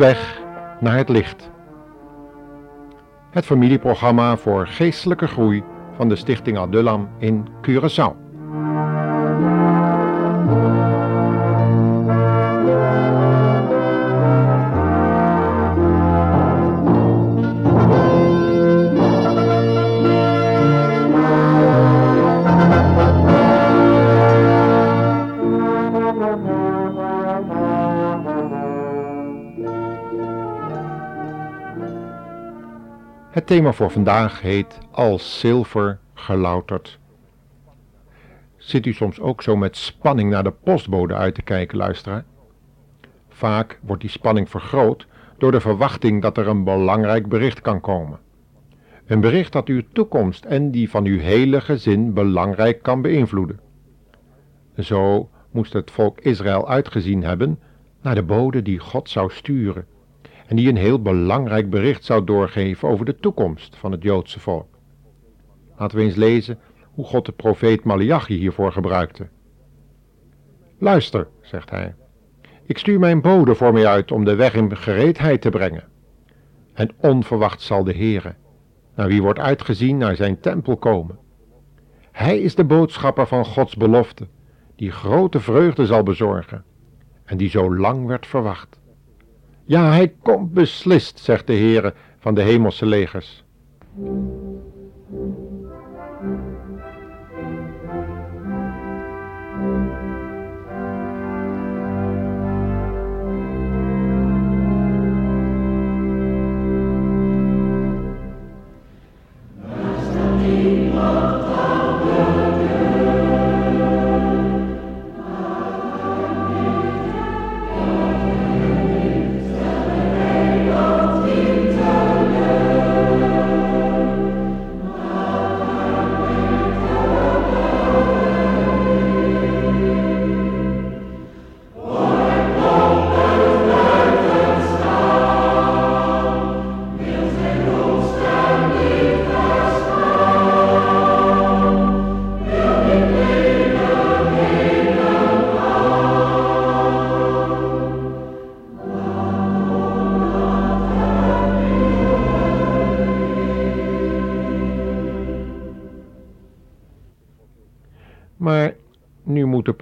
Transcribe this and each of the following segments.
Weg naar het licht. Het familieprogramma voor geestelijke groei van de Stichting Adullam in Curaçao. Thema voor vandaag heet Als zilver gelouterd. Zit u soms ook zo met spanning naar de postbode uit te kijken, luisteraar? Vaak wordt die spanning vergroot door de verwachting dat er een belangrijk bericht kan komen. Een bericht dat uw toekomst en die van uw hele gezin belangrijk kan beïnvloeden. Zo moest het volk Israël uitgezien hebben naar de bode die God zou sturen en die een heel belangrijk bericht zou doorgeven over de toekomst van het Joodse volk. Laten we eens lezen hoe God de profeet Malachi hiervoor gebruikte. Luister, zegt hij, ik stuur mijn bode voor mij uit om de weg in gereedheid te brengen. En onverwacht zal de Heere, naar wie wordt uitgezien, naar zijn tempel komen. Hij is de boodschapper van Gods belofte, die grote vreugde zal bezorgen en die zo lang werd verwacht. Ja, hij komt beslist, zegt de Heere van de hemelse legers.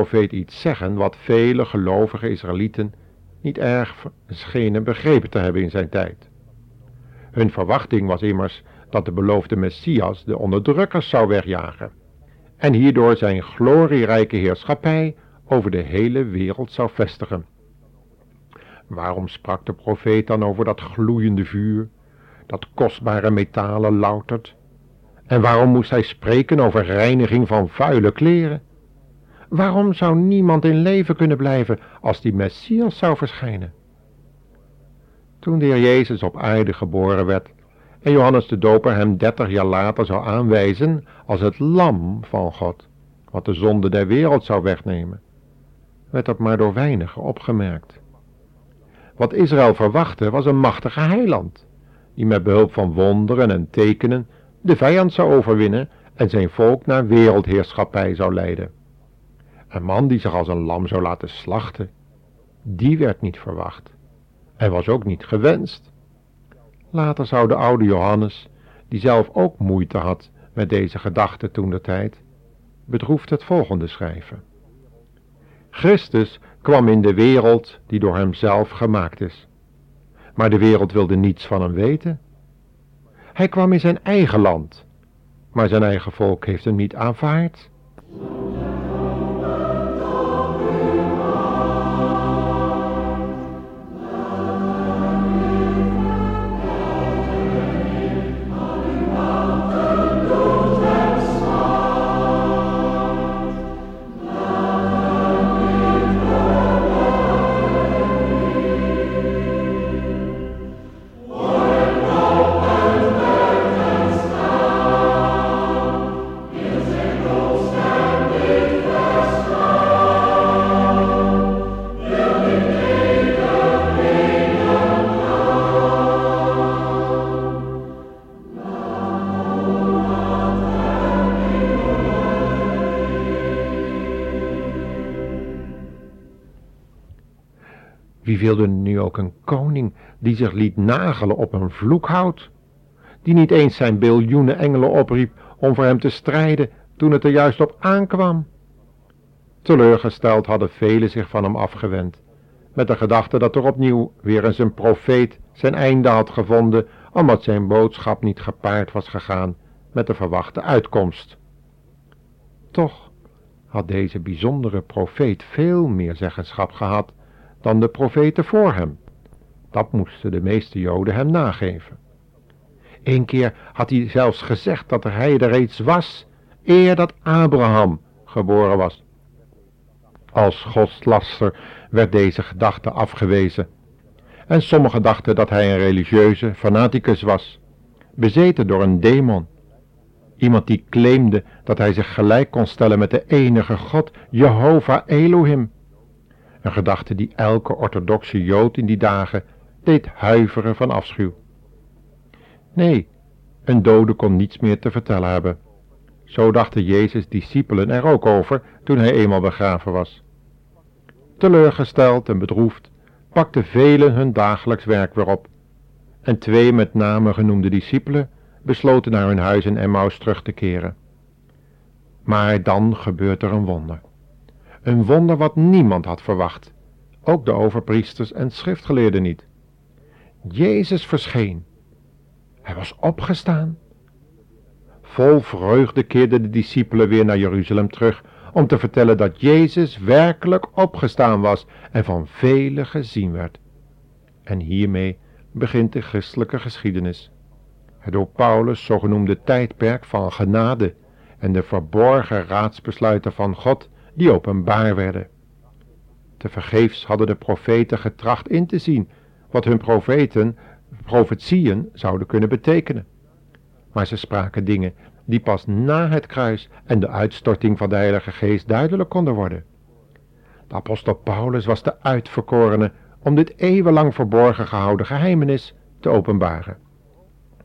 Profeet iets zeggen wat vele gelovige Israëlieten niet erg schenen begrepen te hebben in zijn tijd. Hun verwachting was immers dat de beloofde Messias de onderdrukkers zou wegjagen en hierdoor zijn glorierijke heerschappij over de hele wereld zou vestigen. Waarom sprak de profeet dan over dat gloeiende vuur, dat kostbare metalen loutert en waarom moest hij spreken over reiniging van vuile kleren? Waarom zou niemand in leven kunnen blijven als die Messias zou verschijnen? Toen de heer Jezus op aarde geboren werd en Johannes de Doper hem dertig jaar later zou aanwijzen als het lam van God, wat de zonde der wereld zou wegnemen, werd dat maar door weinigen opgemerkt. Wat Israël verwachtte was een machtige heiland, die met behulp van wonderen en tekenen de vijand zou overwinnen en zijn volk naar wereldheerschappij zou leiden. Een man die zich als een lam zou laten slachten, die werd niet verwacht en was ook niet gewenst. Later zou de oude Johannes, die zelf ook moeite had met deze gedachte toen de tijd, bedroefd het volgende schrijven. Christus kwam in de wereld die door hemzelf gemaakt is. Maar de wereld wilde niets van hem weten. Hij kwam in zijn eigen land, maar zijn eigen volk heeft hem niet aanvaard. Wie wilde nu ook een koning die zich liet nagelen op een vloekhout? Die niet eens zijn biljoenen engelen opriep om voor hem te strijden toen het er juist op aankwam? Teleurgesteld hadden velen zich van hem afgewend, met de gedachte dat er opnieuw weer eens een profeet zijn einde had gevonden, omdat zijn boodschap niet gepaard was gegaan met de verwachte uitkomst. Toch had deze bijzondere profeet veel meer zeggenschap gehad dan de profeten voor hem. Dat moesten de meeste Joden hem nageven. Eén keer had hij zelfs gezegd dat hij er reeds was, eer dat Abraham geboren was. Als godslaster werd deze gedachte afgewezen. En sommigen dachten dat hij een religieuze fanaticus was, bezeten door een demon. Iemand die claimde dat hij zich gelijk kon stellen met de enige God, Jehovah Elohim. Een gedachte die elke orthodoxe Jood in die dagen deed huiveren van afschuw. Nee, een dode kon niets meer te vertellen hebben. Zo dachten Jezus' discipelen er ook over toen hij eenmaal begraven was. Teleurgesteld en bedroefd pakten velen hun dagelijks werk weer op. En twee met name genoemde discipelen besloten naar hun huis in Emmaus terug te keren. Maar dan gebeurt er een wonder. Een wonder wat niemand had verwacht, ook de overpriesters en schriftgeleerden niet. Jezus verscheen. Hij was opgestaan. Vol vreugde keerden de discipelen weer naar Jeruzalem terug om te vertellen dat Jezus werkelijk opgestaan was en van velen gezien werd. En hiermee begint de christelijke geschiedenis. Het door Paulus zogenoemde tijdperk van genade en de verborgen raadsbesluiten van God die openbaar werden. Te vergeefs hadden de profeten getracht in te zien wat hun profeten, profetieën zouden kunnen betekenen. Maar ze spraken dingen die pas na het kruis en de uitstorting van de Heilige Geest duidelijk konden worden. De apostel Paulus was de uitverkorene om dit eeuwenlang verborgen gehouden geheimenis te openbaren.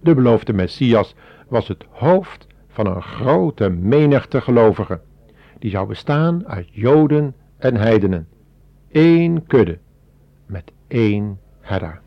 De beloofde Messias was het hoofd van een grote menigte gelovigen. Die zou bestaan uit Joden en heidenen. Eén kudde met één herder.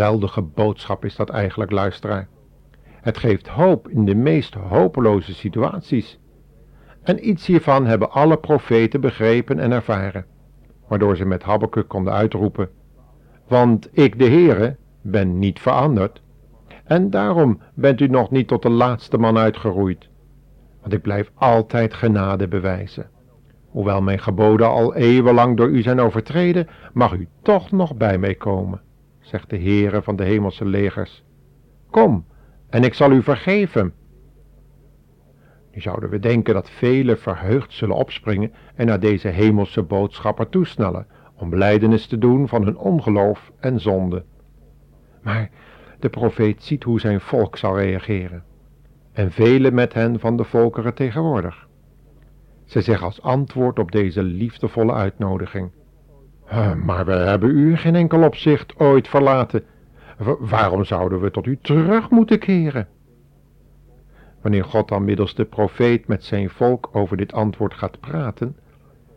Geweldige boodschap is dat eigenlijk, luisteraar. Het geeft hoop in de meest hopeloze situaties. En iets hiervan hebben alle profeten begrepen en ervaren, waardoor ze met Habakkuk konden uitroepen, want ik de Heere ben niet veranderd, en daarom bent u nog niet tot de laatste man uitgeroeid, want ik blijf altijd genade bewijzen. Hoewel mijn geboden al eeuwenlang door u zijn overtreden, mag u toch nog bij mij komen zegt de Heere van de hemelse legers. Kom, en ik zal u vergeven. Nu zouden we denken dat velen verheugd zullen opspringen en naar deze hemelse boodschapper toesnellen, om blijdenis te doen van hun ongeloof en zonde. Maar de profeet ziet hoe zijn volk zal reageren, en velen met hen van de volkeren tegenwoordig. Ze zeggen als antwoord op deze liefdevolle uitnodiging, maar we hebben u geen enkel opzicht ooit verlaten. waarom zouden we tot u terug moeten keren? Wanneer God dan middels de profeet met zijn volk over dit antwoord gaat praten,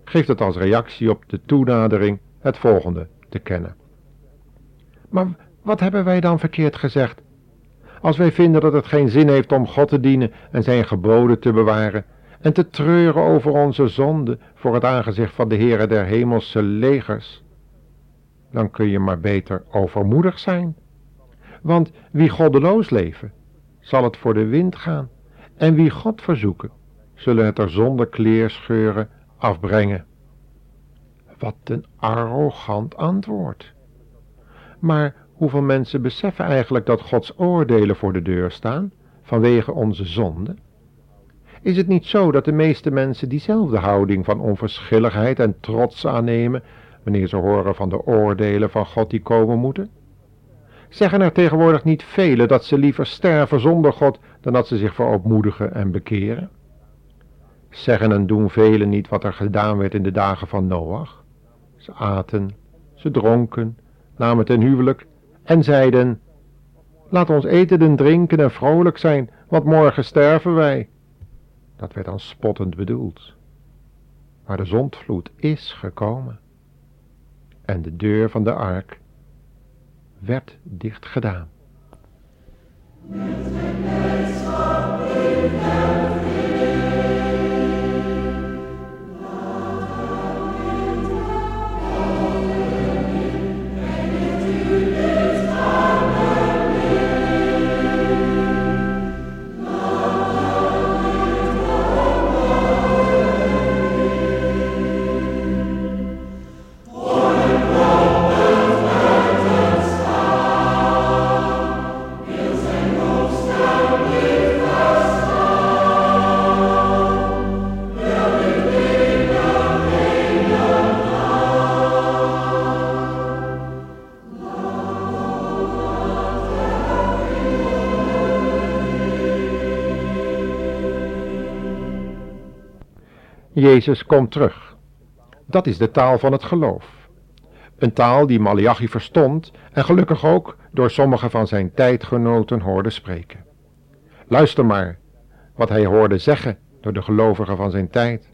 geeft het als reactie op de toenadering het volgende te kennen. Maar wat hebben wij dan verkeerd gezegd? Als wij vinden dat het geen zin heeft om God te dienen en zijn geboden te bewaren, en te treuren over onze zonde voor het aangezicht van de Heere der hemelse legers, dan kun je maar beter overmoedig zijn. Want wie goddeloos leven, zal het voor de wind gaan, en wie God verzoeken, zullen het er zonder kleerscheuren afbrengen. Wat een arrogant antwoord. Maar hoeveel mensen beseffen eigenlijk dat Gods oordelen voor de deur staan vanwege onze zonde? Is het niet zo dat de meeste mensen diezelfde houding van onverschilligheid en trots aannemen wanneer ze horen van de oordelen van God die komen moeten? Zeggen er tegenwoordig niet velen dat ze liever sterven zonder God dan dat ze zich verootmoedigen en bekeren? Zeggen en doen velen niet wat er gedaan werd in de dagen van Noach? Ze aten, ze dronken, namen ten huwelijk en zeiden, laat ons eten en drinken en vrolijk zijn, want morgen sterven wij. Dat werd dan spottend bedoeld. Maar de zondvloed is gekomen. En de deur van de ark werd dicht gedaan. Jezus komt terug. Dat is de taal van het geloof. Een taal die Malachi verstond en gelukkig ook door sommige van zijn tijdgenoten hoorde spreken. Luister maar wat hij hoorde zeggen door de gelovigen van zijn tijd.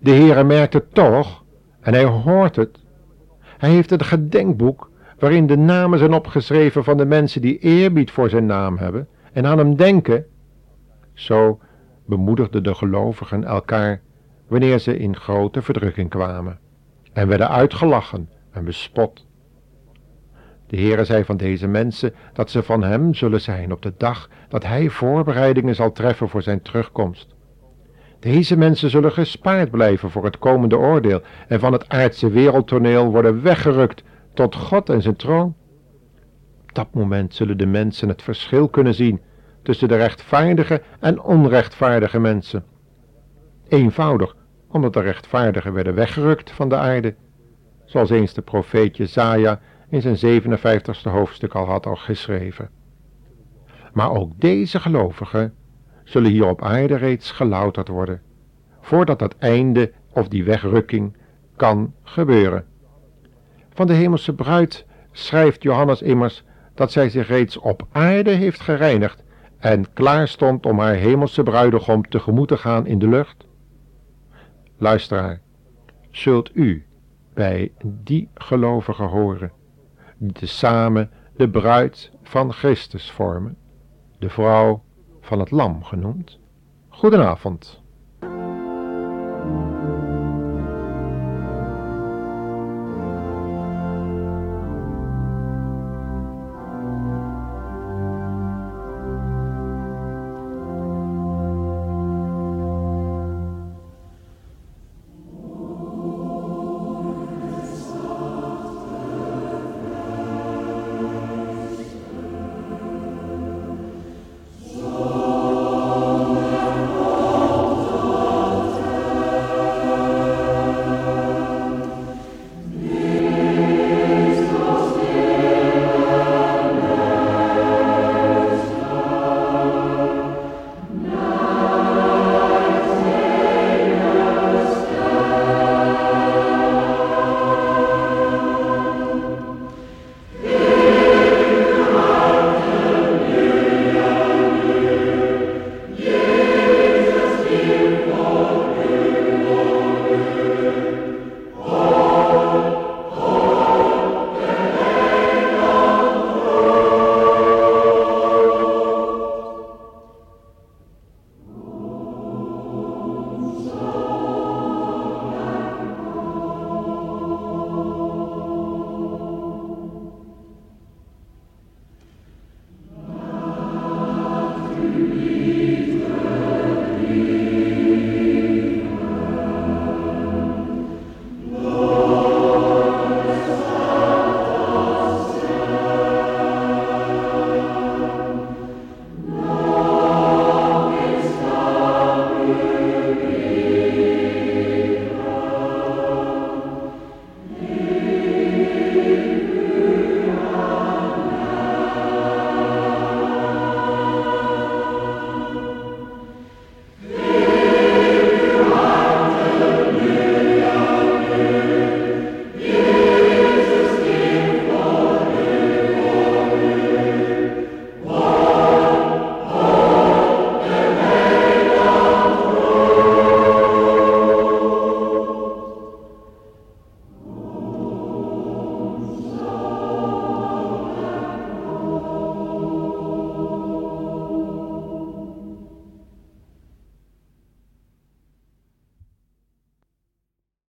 De Heere merkt het toch en hij hoort het. Hij heeft het gedenkboek waarin de namen zijn opgeschreven van de mensen die eerbied voor zijn naam hebben en aan hem denken. Zo bemoedigden de gelovigen elkaar wanneer ze in grote verdrukking kwamen en werden uitgelachen en bespot. De Heere zei van deze mensen dat ze van hem zullen zijn op de dag dat hij voorbereidingen zal treffen voor zijn terugkomst. Deze mensen zullen gespaard blijven voor het komende oordeel en van het aardse wereldtoneel worden weggerukt tot God en zijn troon. Op dat moment zullen de mensen het verschil kunnen zien tussen de rechtvaardige en onrechtvaardige mensen. Eenvoudig, omdat de rechtvaardigen werden weggerukt van de aarde, zoals eens de profeet Jezaja in zijn 57ste hoofdstuk al had al geschreven. Maar ook deze gelovigen zullen hier op aarde reeds gelouterd worden, voordat dat einde of die wegrukking kan gebeuren. Van de hemelse bruid schrijft Johannes immers dat zij zich reeds op aarde heeft gereinigd en klaar stond om haar hemelse bruidegom tegemoet te gaan in de lucht? Luisteraar, zult u bij die gelovigen horen, die tezamen de bruid van Christus vormen, de vrouw van het lam genoemd? Goedenavond.